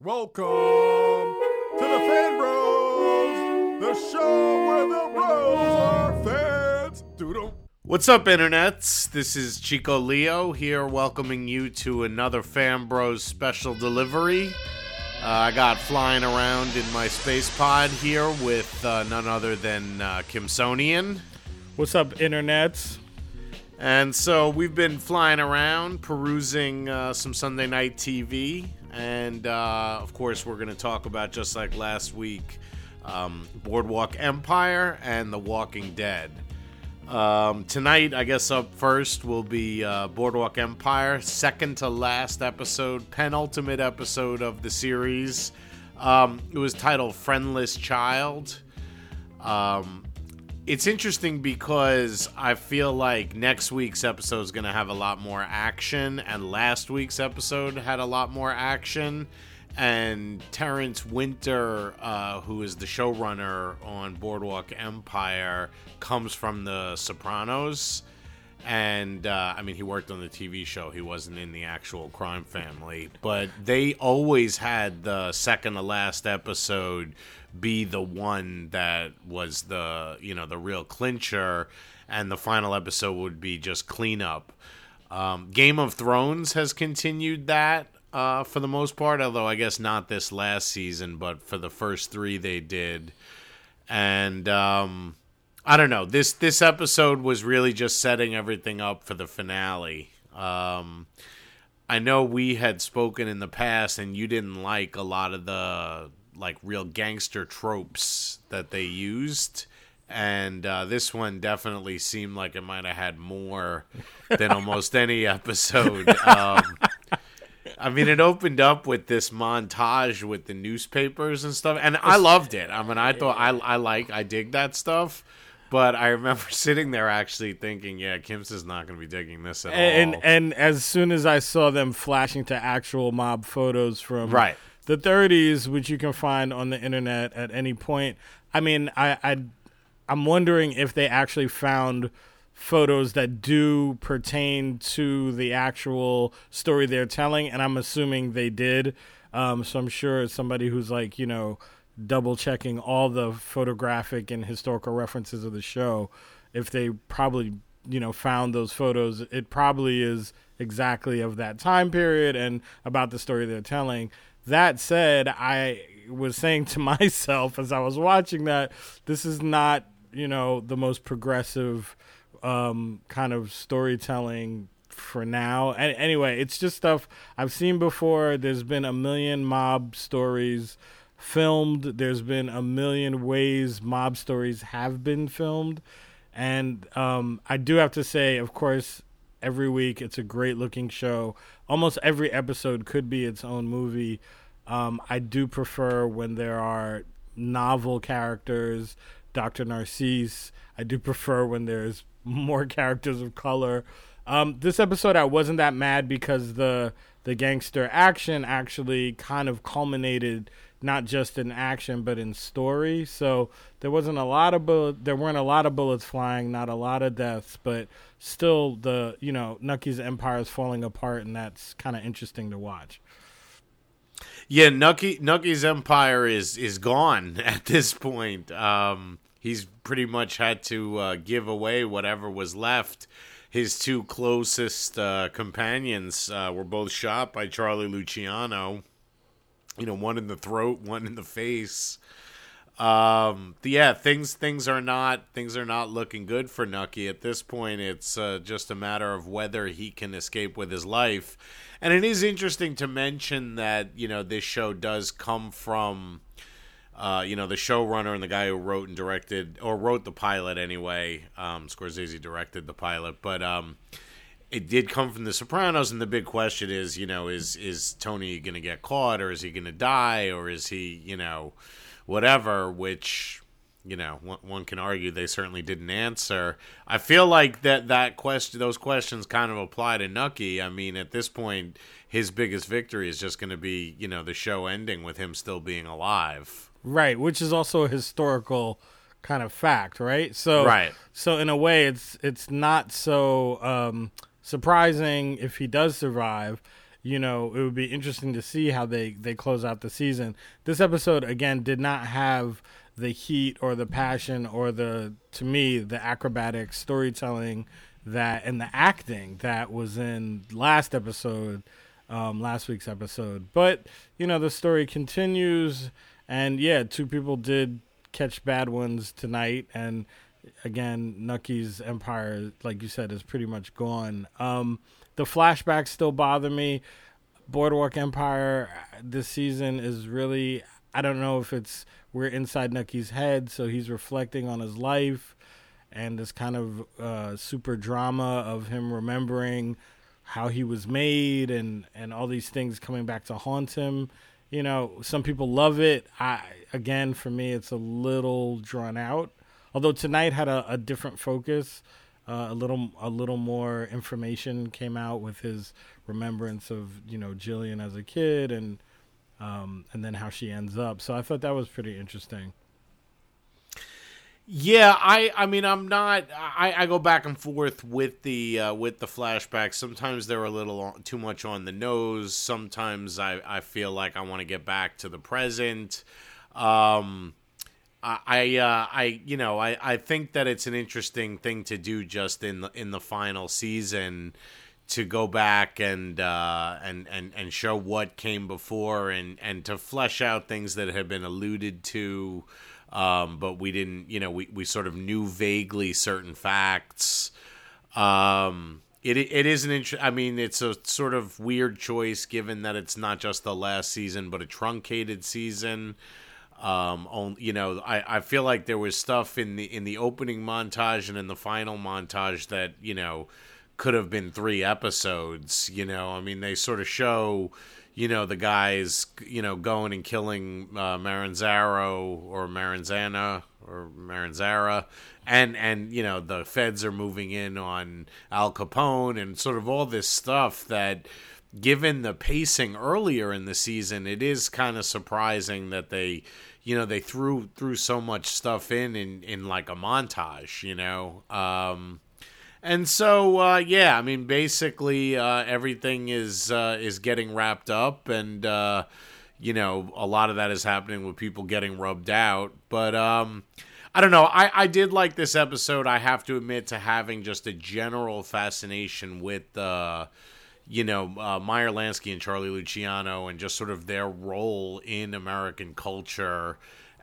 Welcome to the Fan Bros, the show where the bros are fans. Doodle. What's up, internets? This is Chico Leo here, welcoming you to another Fan Bros special delivery. Uh, I got flying around in my space pod here with uh, none other than uh, Kimsonian. What's up, internets? And so we've been flying around, perusing uh, some Sunday night TV. And uh, of course, we're going to talk about, just like last week, um, Boardwalk Empire and The Walking Dead. Um, tonight, I guess up first will be uh, Boardwalk Empire, second to last episode, penultimate episode of the series. Um, it was titled Friendless Child. Um, it's interesting because I feel like next week's episode is going to have a lot more action, and last week's episode had a lot more action. And Terrence Winter, uh, who is the showrunner on Boardwalk Empire, comes from The Sopranos. And uh, I mean, he worked on the TV show. He wasn't in the actual crime family, but they always had the second to last episode be the one that was the you know the real clincher, and the final episode would be just cleanup. Um, Game of Thrones has continued that uh, for the most part, although I guess not this last season, but for the first three they did, and um, I don't know. This this episode was really just setting everything up for the finale. Um, I know we had spoken in the past, and you didn't like a lot of the like real gangster tropes that they used and uh, this one definitely seemed like it might have had more than almost any episode. Um, I mean, it opened up with this montage with the newspapers and stuff, and I loved it. I mean, I thought I I like I dig that stuff. But I remember sitting there actually thinking, yeah, Kim's is not going to be digging this at and, all. And and as soon as I saw them flashing to actual mob photos from Right. The 30s, which you can find on the internet at any point, I mean, I, I I'm wondering if they actually found photos that do pertain to the actual story they're telling, and I'm assuming they did. Um, so I'm sure it's somebody who's like, you know, double checking all the photographic and historical references of the show. If they probably, you know, found those photos, it probably is exactly of that time period and about the story they're telling. That said, I was saying to myself as I was watching that this is not, you know, the most progressive um, kind of storytelling for now. And anyway, it's just stuff I've seen before. There's been a million mob stories filmed. There's been a million ways mob stories have been filmed. And um, I do have to say, of course, every week it's a great looking show. Almost every episode could be its own movie. Um, I do prefer when there are novel characters, Dr. Narcisse. I do prefer when there's more characters of color. Um, this episode, I wasn't that mad because the the gangster action actually kind of culminated not just in action but in story. So there wasn't a lot of bullet, there weren't a lot of bullets flying, not a lot of deaths, but still the you know Nucky's empire is falling apart, and that's kind of interesting to watch. Yeah, Nucky Nucky's empire is is gone at this point. Um, he's pretty much had to uh, give away whatever was left. His two closest uh, companions uh, were both shot by Charlie Luciano. You know, one in the throat, one in the face. Um, yeah, things things are not things are not looking good for Nucky at this point. It's uh, just a matter of whether he can escape with his life. And it is interesting to mention that you know this show does come from, uh, you know, the showrunner and the guy who wrote and directed or wrote the pilot anyway. Um, Scorsese directed the pilot, but um, it did come from The Sopranos. And the big question is, you know, is is Tony going to get caught or is he going to die or is he, you know, whatever? Which you know, one, one can argue they certainly didn't answer. I feel like that that question, those questions, kind of apply to Nucky. I mean, at this point, his biggest victory is just going to be, you know, the show ending with him still being alive. Right, which is also a historical kind of fact, right? So, Right. So in a way, it's it's not so um, surprising if he does survive. you know, it would be interesting to see how they they close out the season. This episode again did not have the heat or the passion or the to me the acrobatic storytelling that and the acting that was in last episode um, last week's episode but you know the story continues and yeah two people did catch bad ones tonight and again nucky's empire like you said is pretty much gone um, the flashbacks still bother me boardwalk empire this season is really i don't know if it's we're inside Nucky's head, so he's reflecting on his life and this kind of uh, super drama of him remembering how he was made and and all these things coming back to haunt him. You know, some people love it. I again, for me, it's a little drawn out. Although tonight had a, a different focus, uh, a little a little more information came out with his remembrance of you know Gillian as a kid and um, and then how she ends up. So I thought that was pretty interesting. Yeah, I I mean I'm not I, I go back and forth with the uh, with the flashbacks. Sometimes they're a little too much on the nose. Sometimes I, I feel like I want to get back to the present. Um, I uh, I you know I, I think that it's an interesting thing to do just in the in the final season to go back and uh, and and and show what came before and and to flesh out things that have been alluded to um, but we didn't you know we, we sort of knew vaguely certain facts. Um, it it is an int- I mean it's a sort of weird choice given that it's not just the last season but a truncated season um on, you know I, I feel like there was stuff in the in the opening montage and in the final montage that you know could have been three episodes. You know, I mean, they sort of show, you know, the guys, you know, going and killing uh, Maranzaro or Maranzana or Maranzara, and and you know the feds are moving in on Al Capone and sort of all this stuff that. Given the pacing earlier in the season, it is kind of surprising that they, you know, they threw threw so much stuff in in in like a montage. You know, um, and so, uh, yeah, I mean, basically, uh, everything is uh, is getting wrapped up, and uh, you know, a lot of that is happening with people getting rubbed out. But um, I don't know. I I did like this episode. I have to admit to having just a general fascination with uh, you know uh, Meyer Lansky and Charlie Luciano, and just sort of their role in American culture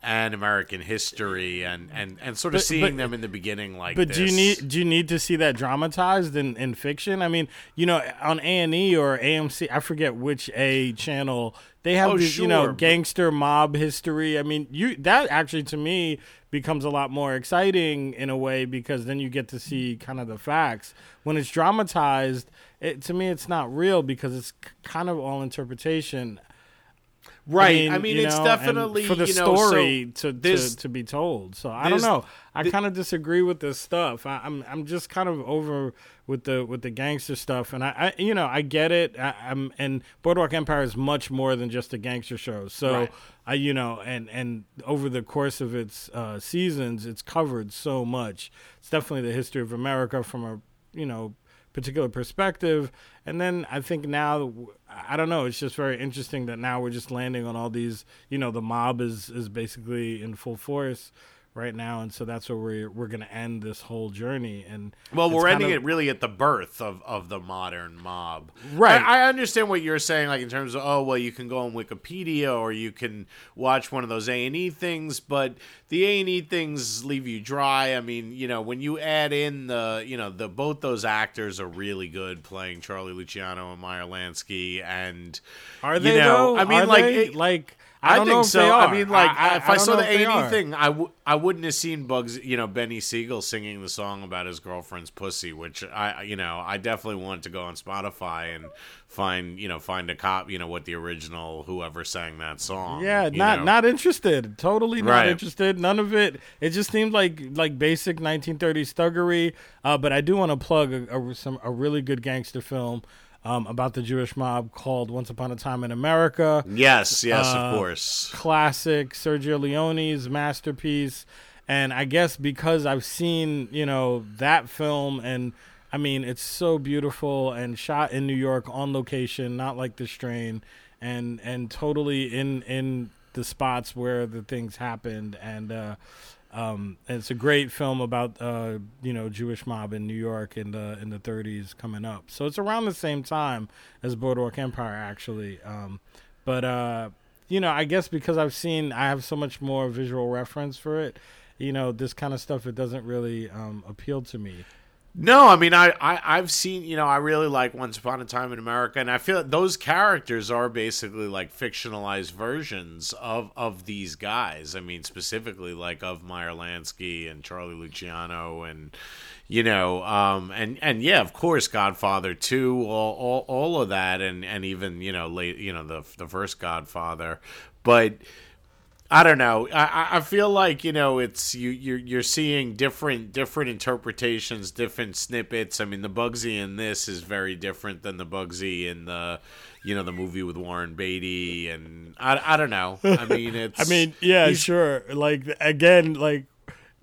and American history and and and sort of but, seeing but, them in the beginning like but this. do you need do you need to see that dramatized in, in fiction i mean you know on a&e or amc i forget which a channel they have oh, this sure. you know gangster mob history i mean you that actually to me becomes a lot more exciting in a way because then you get to see kind of the facts when it's dramatized it, to me it's not real because it's kind of all interpretation Right. I mean, I mean it's know, definitely for the you know, story so to, this, to to be told. So I don't know. I kind of disagree with this stuff. I, am I'm, I'm just kind of over with the with the gangster stuff, and I, I you know I get it. I, am and Boardwalk Empire is much more than just a gangster show. So right. I you know and and over the course of its uh, seasons, it's covered so much. It's definitely the history of America from a you know particular perspective. And then I think now, I don't know, it's just very interesting that now we're just landing on all these, you know, the mob is, is basically in full force right now, and so that's where we're we're gonna end this whole journey. And well, we're ending of, it really at the birth of of the modern mob. Right. I, I, understand what you're saying, like in terms of oh well, you can go on Wikipedia or you can watch one of those A and E things, but the A and E things leave you dry. I mean, you know, when you add in the you know the both those actors are really good playing Charlie Luciano and Meyer Lansky, and are they you know, though? I mean, are like it, like I, I think so. I mean, like, I, if I, saw the A and E thing, I w- I wouldn't have seen Bugs, you know, Benny Siegel singing the song about his girlfriend's pussy, which I, you know, I definitely want to go on Spotify and find, you know, find a cop, you know, what the original whoever sang that song. Yeah, not know? not interested. Totally not right. interested. None of it. It just seemed like like basic 1930s thuggery. Uh, but I do want to plug a, a, some a really good gangster film um, about the Jewish mob called Once Upon a Time in America. Yes, yes, uh, of course. Classic Sergio Leone's masterpiece. And I guess because I've seen, you know, that film and I mean, it's so beautiful and shot in New York on location, not like the strain, and and totally in in the spots where the things happened, and uh, um, it's a great film about uh, you know Jewish mob in New York in the in the 30s coming up. So it's around the same time as Boardwalk Empire, actually. Um, but uh, you know, I guess because I've seen, I have so much more visual reference for it. You know, this kind of stuff it doesn't really um, appeal to me. No, I mean I, I I've seen you know I really like Once Upon a Time in America, and I feel like those characters are basically like fictionalized versions of of these guys. I mean specifically like of Meyer Lansky and Charlie Luciano, and you know, um, and and yeah, of course, Godfather two, all all, all of that, and and even you know late you know the the first Godfather, but I don't know. I, I feel like you know it's you you're you're seeing different different interpretations, different snippets. I mean, the Bugsy in this is very different than the Bugsy in the you know the movie with Warren Beatty, and I, I don't know. I mean, it's I mean, yeah, sure. Like again, like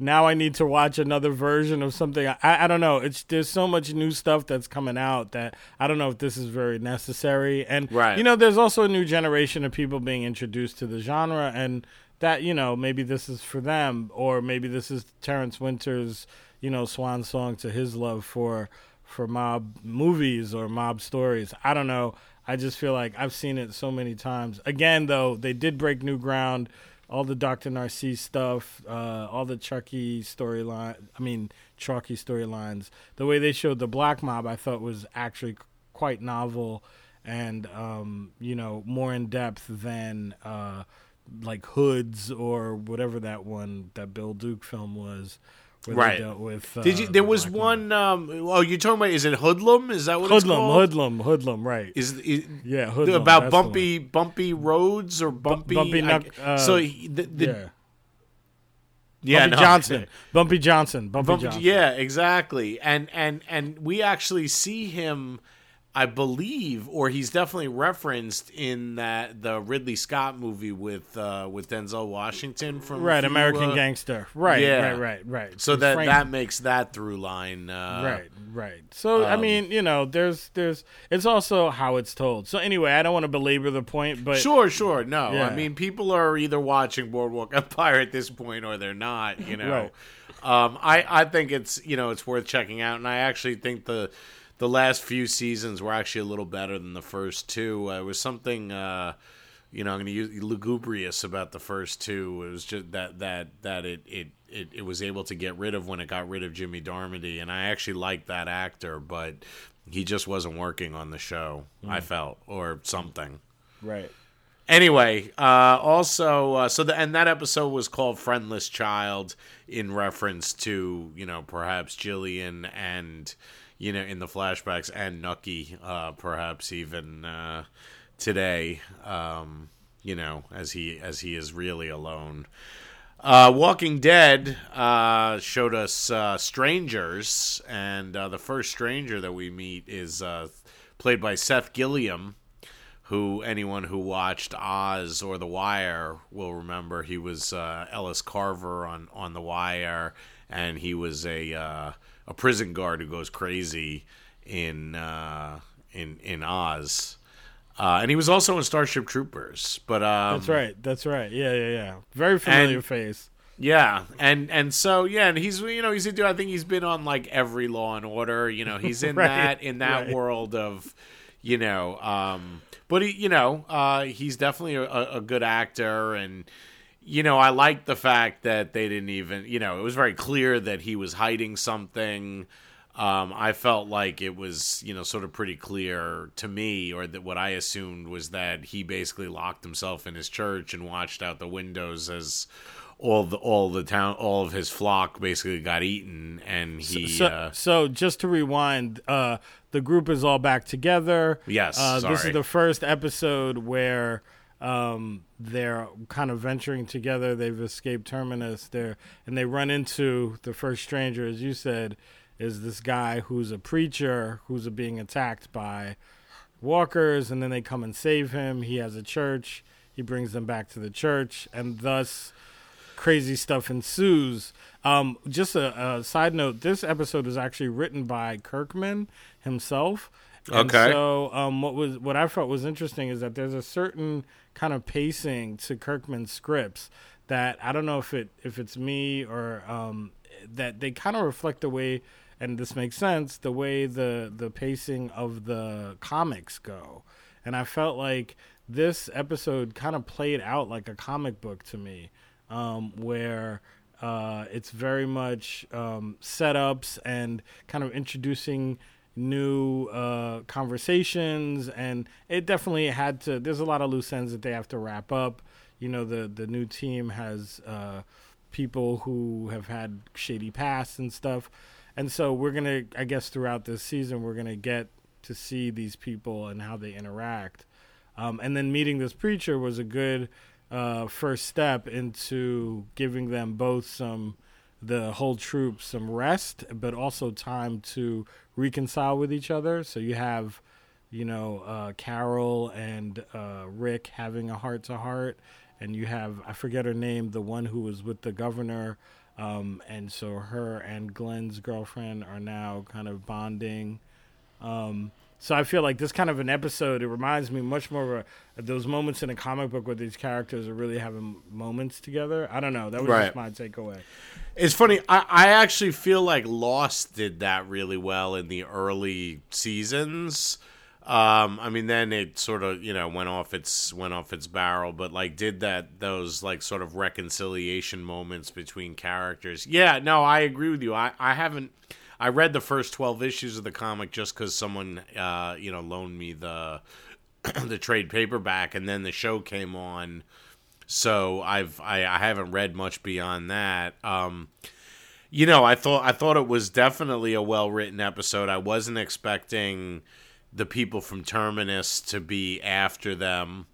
now I need to watch another version of something. I, I don't know. It's there's so much new stuff that's coming out that I don't know if this is very necessary. And Right. you know, there's also a new generation of people being introduced to the genre, and that you know maybe this is for them, or maybe this is Terrence Winter's you know swan song to his love for for mob movies or mob stories. I don't know. I just feel like I've seen it so many times. Again, though, they did break new ground all the Dr. Narcisse stuff, uh, all the Chucky storyline. I mean, Chalky storylines. The way they showed the Black Mob, I thought was actually quite novel and um, you know more in depth than uh, like Hoods or whatever that one that Bill Duke film was. Right. Dealt with. Uh, Did you? the There was Black one. Um, oh, you're talking about? Is it Hoodlum? Is that what it's Hoodlum, called? Hoodlum, Hoodlum, right? Is, is yeah, Hoodlum. about the bumpy bumpy roads or bumpy? bumpy I- knuck- uh, so he- the, the, yeah, yeah, Bumpy no. Johnson, Bumpy Johnson, Bumpy, Bumpy- Johnson. Yeah, exactly. And and and we actually see him, I believe, or he's definitely referenced in that the Ridley Scott movie with uh, with Denzel Washington from right, few, American uh, Gangster. Right, yeah. right, right, right. So that Frank- that makes that through line. Uh, right, right. So I um, mean, you know, there's there's it's also how it's told. So anyway, I don't want to belabor the point, but Sure, sure. No, Yeah. I mean people are either watching Boardwalk Empire at this point or they're not. You know, Right. um, I I think it's you know it's worth checking out, and I actually think the the last few seasons were actually a little better than the first two. Uh, it was something. Uh, you know, I'm going to use lugubrious about the first two. It was just that that that it, it it it was able to get rid of when it got rid of Jimmy Darmody, and I actually liked that actor, but he just wasn't working on the show. I felt or something. right. Anyway, uh, also, uh, so the, and that episode was called "Friendless Child" in reference to you know perhaps Gillian and you know in the flashbacks and Nucky, uh, perhaps even uh, today, um, you know as he as he is really alone. Uh, Walking Dead uh, showed us uh, strangers, and uh, the first stranger that we meet is uh, played by Seth Gilliam who anyone who watched Oz or The Wire will remember. He was uh, Ellis Carver on on The Wire, and he was a uh, a prison guard who goes crazy in uh, in in Oz. Uh, and he was also in Starship Troopers, but um, That's right. That's right. Yeah, yeah, yeah. Very familiar And- face. Yeah, and and so yeah, and he's you know he's a dude. I think he's been on like every Law and Order. You know, he's in Right, that in that right. world of, you know, um, but he you know uh, he's definitely a, a good actor, and you know I like the fact that they didn't even you know it was very clear that he was hiding something. Um, I felt like it was, you know, sort of pretty clear to me, or that what I assumed was that he basically locked himself in his church and watched out the windows as all the all the town, all of his flock basically got eaten, and he. So, uh, so just to rewind, uh, the group is all back together. Yes, uh, this is the first episode where um, they're kind of venturing together. They've escaped Terminus there, and they run into the first stranger, as you said, is this guy who's a preacher who's being attacked by walkers, and then they come and save him. He has a church. He brings them back to the church, and thus crazy stuff ensues. Um, just a, a side note: this episode was actually written by Kirkman himself. And Okay. So, um, what was what I felt was interesting is that there's a certain kind of pacing to Kirkman's scripts that I don't know if it if it's me or um, that they kind of reflect the way, and this makes sense, the way the the pacing of the comics go. And I felt like this episode kind of played out like a comic book to me, um, where uh, it's very much um, setups and kind of introducing new uh, conversations, and it definitely had to. There's a lot of loose ends that they have to wrap up. You know, the the new team has uh, people who have had shady pasts and stuff, and so we're gonna, I guess, throughout this season, we're gonna get to see these people and how they interact. Um, and then meeting this preacher was a good uh, first step into giving them both some the whole troop some rest, but also time to reconcile with each other. So you have, you know, uh, Carol and uh, Rick having a heart to heart, and you have I forget her name, the one who was with the governor, um, and so her and Glenn's girlfriend are now kind of bonding. Um, so I feel like this kind of an episode. It reminds me much more of, a, of those moments in a comic book where these characters are really having moments together. I don't know. That was Right. just my takeaway. It's funny. I, I actually feel like Lost did that really well in the early seasons. Um, I mean, then it sort of you know went off its went off its barrel, but like did that those like sort of reconciliation moments between characters. Yeah, no, I agree with you. I I haven't. I read the first twelve issues of the comic just because someone uh you know loaned me the the trade paperback, and then the show came on so I've I, I haven't read much beyond that. Um, you know, I thought I thought it was definitely a well written episode. I wasn't expecting the people from Terminus to be after them.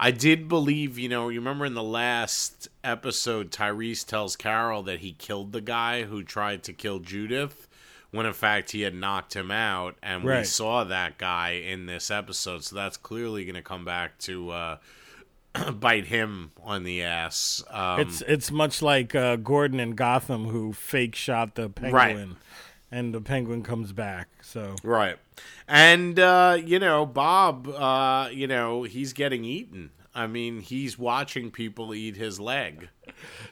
I did believe, you know, you remember in the last episode, Tyreese tells Carol that he killed the guy who tried to kill Judith, when in fact he had knocked him out, and we saw that guy in this episode. So that's clearly going to come back to uh, bite him on the ass. Um, It's it's much like uh, Gordon and Gotham who fake shot the penguin, and the penguin comes back. So Right. And uh, you know, Bob, uh, you know, he's getting eaten. I mean, he's watching people eat his leg.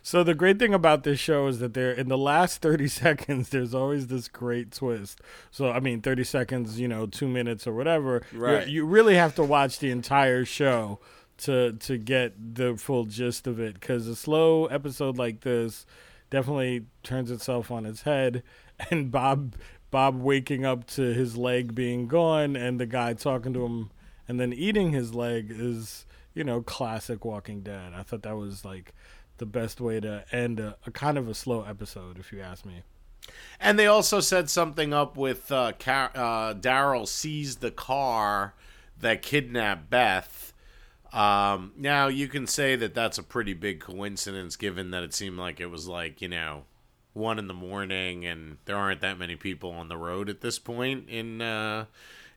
So the great thing about this show is that there in the last 30 seconds there's always this great twist. So I mean 30 seconds, you know, 2 minutes or whatever. You- Right. You, really have to watch the entire show to to get the full gist of it cuz a slow episode like this definitely turns itself on its head and Bob Bob waking up to his leg being gone and the guy talking to him and then eating his leg is, you know, classic Walking Dead. I thought that was like the best way to end a, a kind of a slow episode, if you ask me. And they also set something up with uh, Car- uh, Daryl sees the car that kidnapped Beth. Um, now you can say that that's a pretty big coincidence, given that it seemed like it was like you know one in the morning, and there aren't that many people on the road at this point in uh,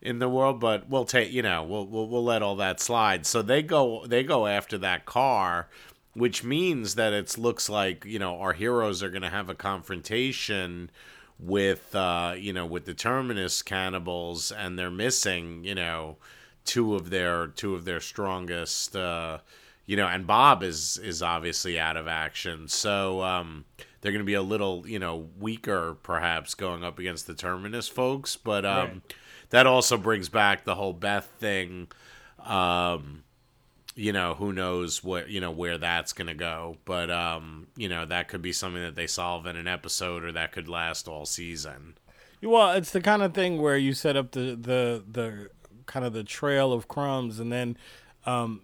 in the world. But we'll take you know we'll, we'll we'll let all that slide. So they go they go after that car, which means that it looks like you know our heroes are going to have a confrontation with uh, you know with the terminus cannibals, and they're missing you know two of their two of their strongest. Uh, you know, and Bob is is obviously out of action, so um, they're going to be a little, you know, weaker perhaps going up against the Terminus folks. But um, Right. that also brings back the whole Beth thing. Um, you know, who knows what you know where that's going to go, but um, you know that could be something that they solve in an episode, or that could last all season. Well, it's the kind of thing where you set up the the the kind of the trail of crumbs, and then um,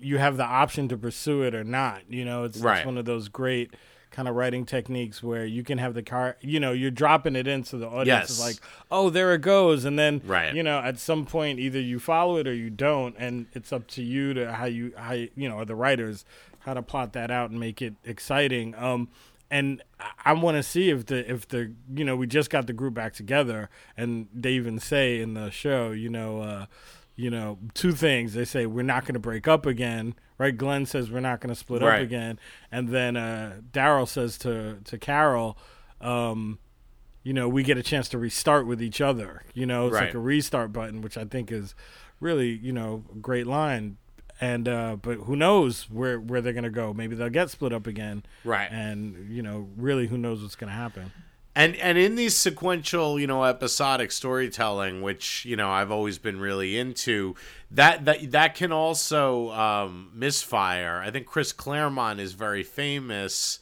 you, have the option to pursue it or not. You know, it's, Right. it's one of those great kind of writing techniques where you can have the car. You know, you're dropping it in, so the audience is like, "Oh, there it goes," and then Right. you know, at some point, either you follow it or you don't, and it's up to you to how you how you, you know, or the writers how to plot that out and make it exciting. Um, and I, I want to see if the if the you know we just got the group back together, and they even say in the show, you know, uh, you know, two things. They say we're not going to break up again, right? Glenn says we're not going to split Right. up again, and then uh, Daryl says to to Carol, um, you know, we get a chance to restart with each other. You know, it's Right. like a restart button, which I think is really you know a great line. And uh, but who knows where where they're gonna go? Maybe they'll get split up again, Right. And you know, really, who knows what's gonna happen? And and in these sequential you know episodic storytelling which you know i've always been really into that that that can also um misfire. I think chris claremont is very famous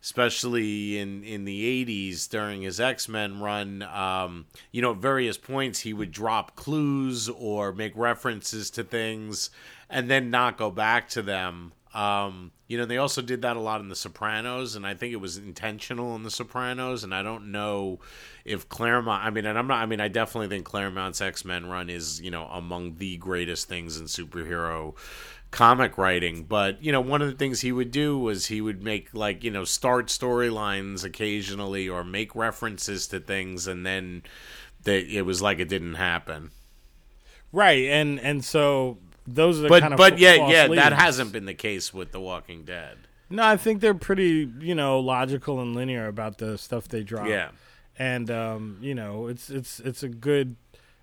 especially in in the 80s during his x-men run. Um you know at various points he would drop clues or make references to things and then not go back to them um, you know, they also did that a lot in The Sopranos, and I think it was intentional in The Sopranos. And I don't know if Claremont. I mean, and I'm not. I mean, I definitely think Claremont's X Men run is you know among the greatest things in superhero comic writing. But you know, one of the things he would do was he would make like you know start storylines occasionally or make references to things, and then that it was like it didn't happen. Right, and and so those are the But kind of but yeah yeah that hasn't been the case with The Walking Dead. No, I think they're pretty, you know, logical and linear about the stuff they drop. Yeah. and um, you know, it's it's it's a good.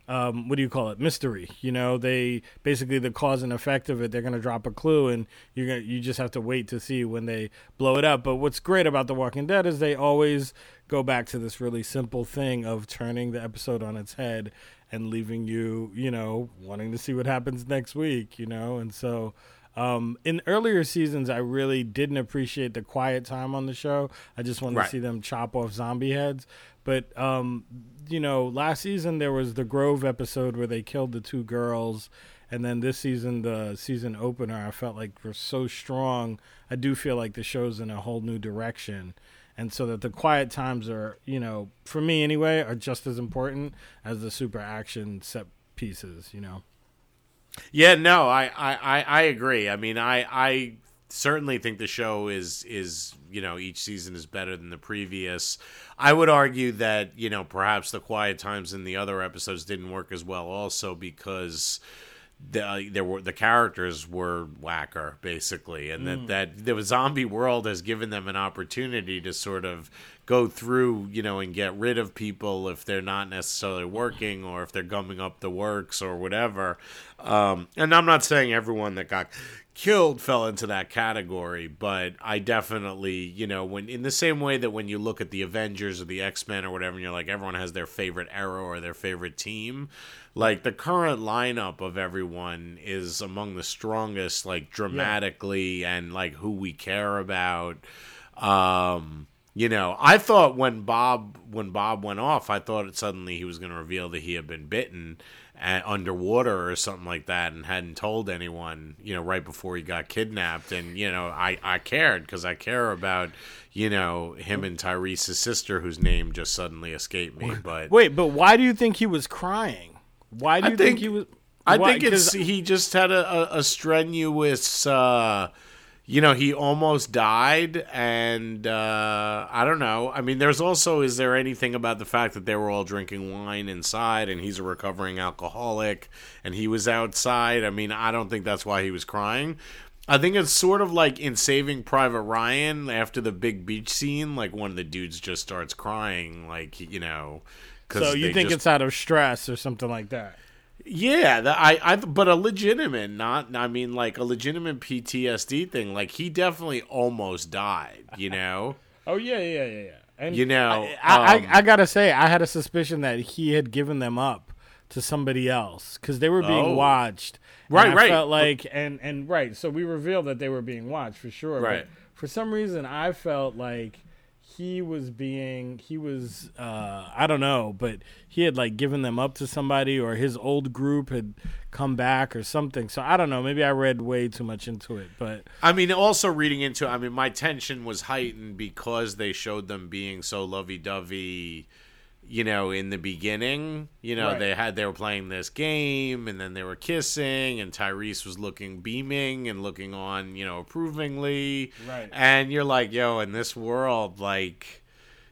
Um, what do you call it? Mystery. You know, they basically the cause and effect of it. They're gonna drop a clue, and you're gonna you just have to wait to see when they blow it up. But what's great about The Walking Dead is they always go back to this really simple thing of turning the episode on its head and leaving you, you know, wanting to see what happens next week. You know, and so um, in earlier seasons, I really didn't appreciate the quiet time on the show. I just wanted Right. to see them chop off zombie heads. But um, you know, last season there was the Grove episode where they killed the two girls, and then this season, the season opener, I felt like were so strong. I do feel like the show's in a whole new direction. And so that the quiet times are, you know, for me anyway, are just as important as the super action set pieces, you know. Yeah, no, I, I, I, agree. I mean, I, I certainly think the show is is you know each season is better than the previous. I would argue that you know perhaps the quiet times in the other episodes didn't work as well, also because the there were the characters were whacker basically, and that that the zombie world has given them an opportunity to sort of go through you know and get rid of people if they're not necessarily working or if they're gumming up the works or whatever. Um, and I'm not saying everyone that got killed fell into that category, but I definitely, you know, when in the same way that when you look at the Avengers or the X Men or whatever, and you're like, everyone has their favorite era or their favorite team, like the current lineup of everyone is among the strongest, like dramatically and like who we care about. Um, you know, I thought when Bob when Bob went off, I thought it suddenly he was going to reveal that he had been bitten at, underwater or something like that, and hadn't told anyone. You know, right before he got kidnapped, and you know, I I cared because I care about you know him and Tyreese's sister, whose name just suddenly escaped me. But Wait, but why do you think he was crying? Why do I you think, think- he was? I why- think it's he just had a, a, a strenuous. Uh, you know, he almost died, and uh, I don't know. I mean, there's also is there anything about the fact that they were all drinking wine inside, and he's a recovering alcoholic, and he was outside? I mean, I don't think that's why he was crying. I think it's sort of like in Saving Private Ryan after the big beach scene, like one of the dudes just starts crying, like you know. So you think just- it's out of stress or something like that? yeah, I, I, but a legitimate, not, I mean, like a legitimate PTSD thing. Like he definitely almost died, you know. Oh yeah, yeah, yeah, yeah. And You know, I, um, I, I gotta say, I had a suspicion that he had given them up to somebody else because they were being Oh. watched. Right, I right. Felt like, and and right. So we revealed that they were being watched for sure. Right. But for some reason, I felt like he was being he was uh I don't know, but he had like given them up to somebody or his old group had come back or something. So I don't know, maybe I read way too much into it, but I mean, also reading into, I mean, my tension was heightened because they showed them being so lovey-dovey. You know, in the beginning, you know, Right. they had they were playing this game, and then they were kissing, and Tyreese was looking beaming and looking on, you know, approvingly. Right. And you're like, yo, in this world, like,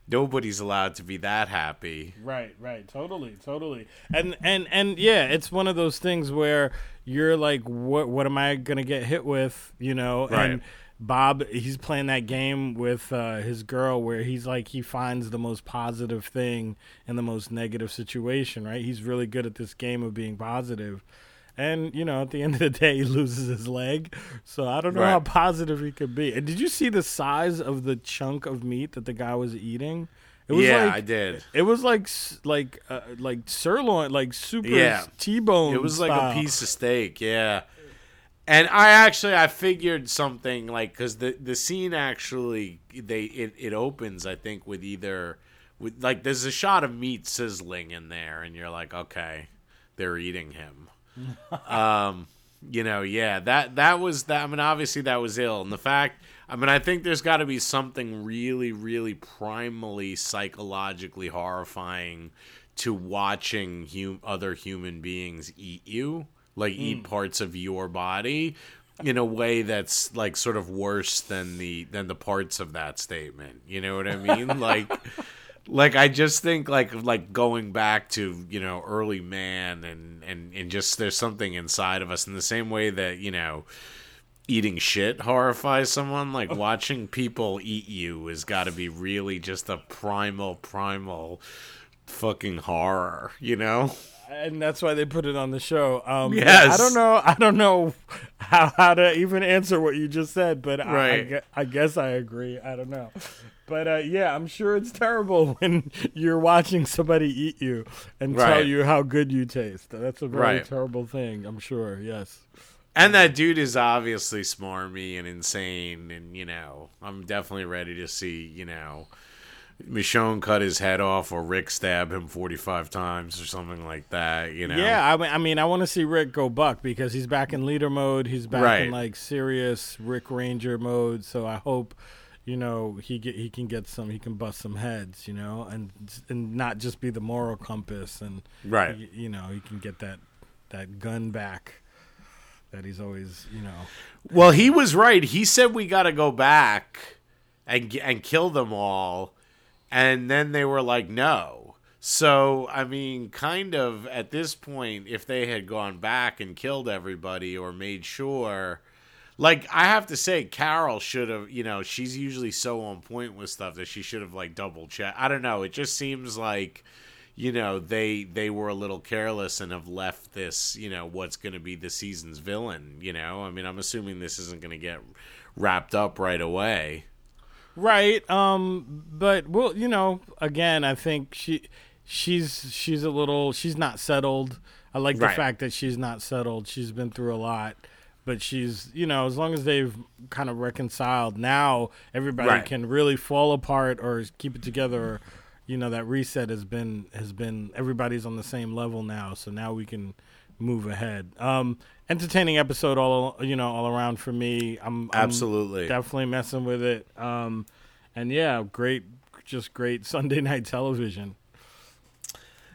nobody's allowed to be that happy. Right, right, totally, totally. And and and yeah, it's one of those things where you're like, what what am I gonna get hit with? You know, Right. and Bob, he's playing that game with uh, his girl where he's like he finds the most positive thing in the most negative situation. Right, he's really good at this game of being positive. And you know, at the end of the day, he loses his leg. So I don't know Right. how positive he could be. And did you see the size of the chunk of meat that the guy was eating? It was yeah, like, I did. it was like like uh, like sirloin, like super Yeah. T-bone. It was like a piece of steak, yeah. And I actually I figured something like because the the scene actually they it, it opens I think with either with like there's a shot of meat sizzling in there and you're like okay they're eating him, um you know yeah that that was that I mean obviously that was ill. And the fact I mean I think there's got to be something really really primally psychologically horrifying to watching hum- other human beings eat you like eat mm. parts of your body in a way that's like sort of worse than the than the parts of that statement. You know what i mean? Like like i just think like like going back to you know early man and and and just there's something inside of us. In the same way that you know eating shit horrifies someone like oh. watching people eat you has got to be really just a primal primal fucking horror you know and that's why they put it on the show. Um, Yes. I don't know. I don't know how, how to even answer what you just said, but I, I, Right. I guess I agree. I don't know, but uh, yeah, I'm sure it's terrible when you're watching somebody eat you and tell you how good you taste. That's a very Right. terrible thing. I'm sure. Yes. And that dude is obviously smarmy and insane, and you know, I'm definitely ready to see, you know, Michonne cut his head off or Rick stab him 45 times or something like that, you know. Yeah, I mean, I mean, I want to see Rick go buck because he's back in leader mode. He's back Right. in like serious Rick Ranger mode. So I hope, you know, he get he can get some, he can bust some heads, you know, and and not just be the moral compass, and Right. y- you know, he can get that that gun back that he's always, you know. Well, he was right. He said we got to go back and and kill them all, and then they were like, no. So I mean, kind of at this point, if they had gone back and killed everybody or made sure, like I have to say, Carol should have. You know, she's usually so on point with stuff that she should have like double checked. I don't know. It just seems like you know they they were a little careless and have left this you know what's going to be the season's villain you know i mean i'm assuming this isn't going to get wrapped up right away Right. Um. But well, you know, again, I think she, she's she's a little she's not settled. I like the Right. fact that she's not settled. She's been through a lot, but she's you know as long as they've kind of reconciled now, everybody Right. can really fall apart or keep it together. Or, you know that reset has been has been everybody's on the same level now, so now we can move ahead. Um, entertaining episode all you know all around for me. I'm, I'm absolutely definitely messing with it. Um, and yeah, great, just great Sunday night television.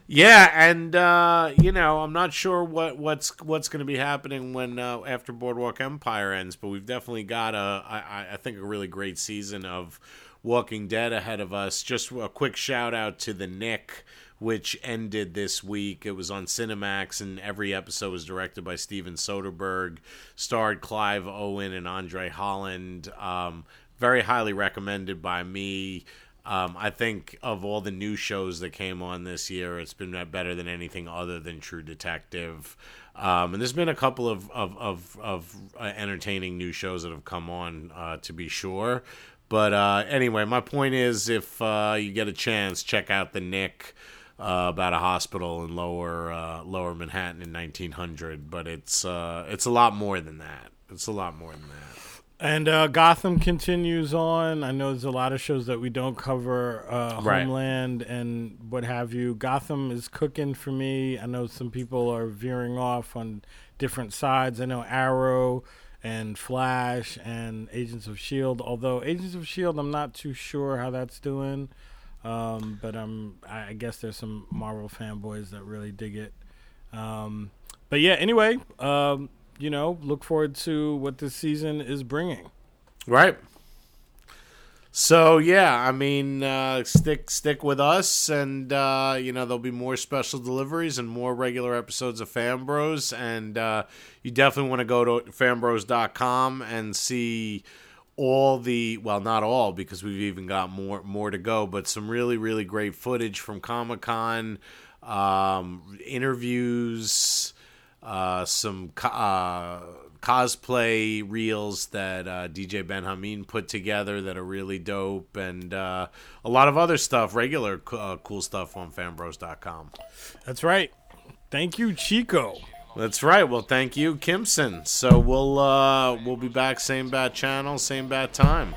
yeah and uh you know i'm not sure what what's what's going to be happening when uh, after boardwalk empire ends but we've definitely got a I, I- I think a really great season of walking dead ahead of us just a quick shout out to the Knick which ended this week. It was on Cinemax, and every episode was directed by Steven Soderbergh, starred Clive Owen and Andre Holland. Um, very highly recommended by me. Um, I think of all the new shows that came on this year, it's been better than anything other than True Detective. Um, and there's been a couple of of of, of uh, entertaining new shows that have come on, uh, to be sure. But uh, anyway, my point is, if uh, you get a chance, check out the Knick uh, about a hospital in lower uh, lower Manhattan in 1900. But it's uh, it's a lot more than that. It's a lot more than that. And uh, Gotham continues on. I know there's a lot of shows that we don't cover, uh, Right. Homeland and what have you. Gotham is cooking for me. I know some people are veering off on different sides. I know Arrow and Flash and Agents of Shield. Although Agents of Shield, I'm not too sure how that's doing. Um, but um, I guess there's some Marvel fanboys that really dig it. Um, but yeah, anyway, um, you know, look forward to what this season is bringing. Right. So yeah, I mean, uh, stick stick with us, and uh, you know there'll be more special deliveries and more regular episodes of Fan Bros. And uh, you definitely want to go to fanbros.com and see all the well, not all because we've even got more more to go, but some really really great footage from Comic Con, um, interviews, uh, some. co- Uh, cosplay reels that uh, DJ Ben Hameen put together that are really dope, and uh, a lot of other stuff, regular uh, cool stuff on fanbros.com. That's right. Thank you, Chico. That's right. Well, thank you, Kimson. So we'll uh, we'll be back, same bad channel, same bad time.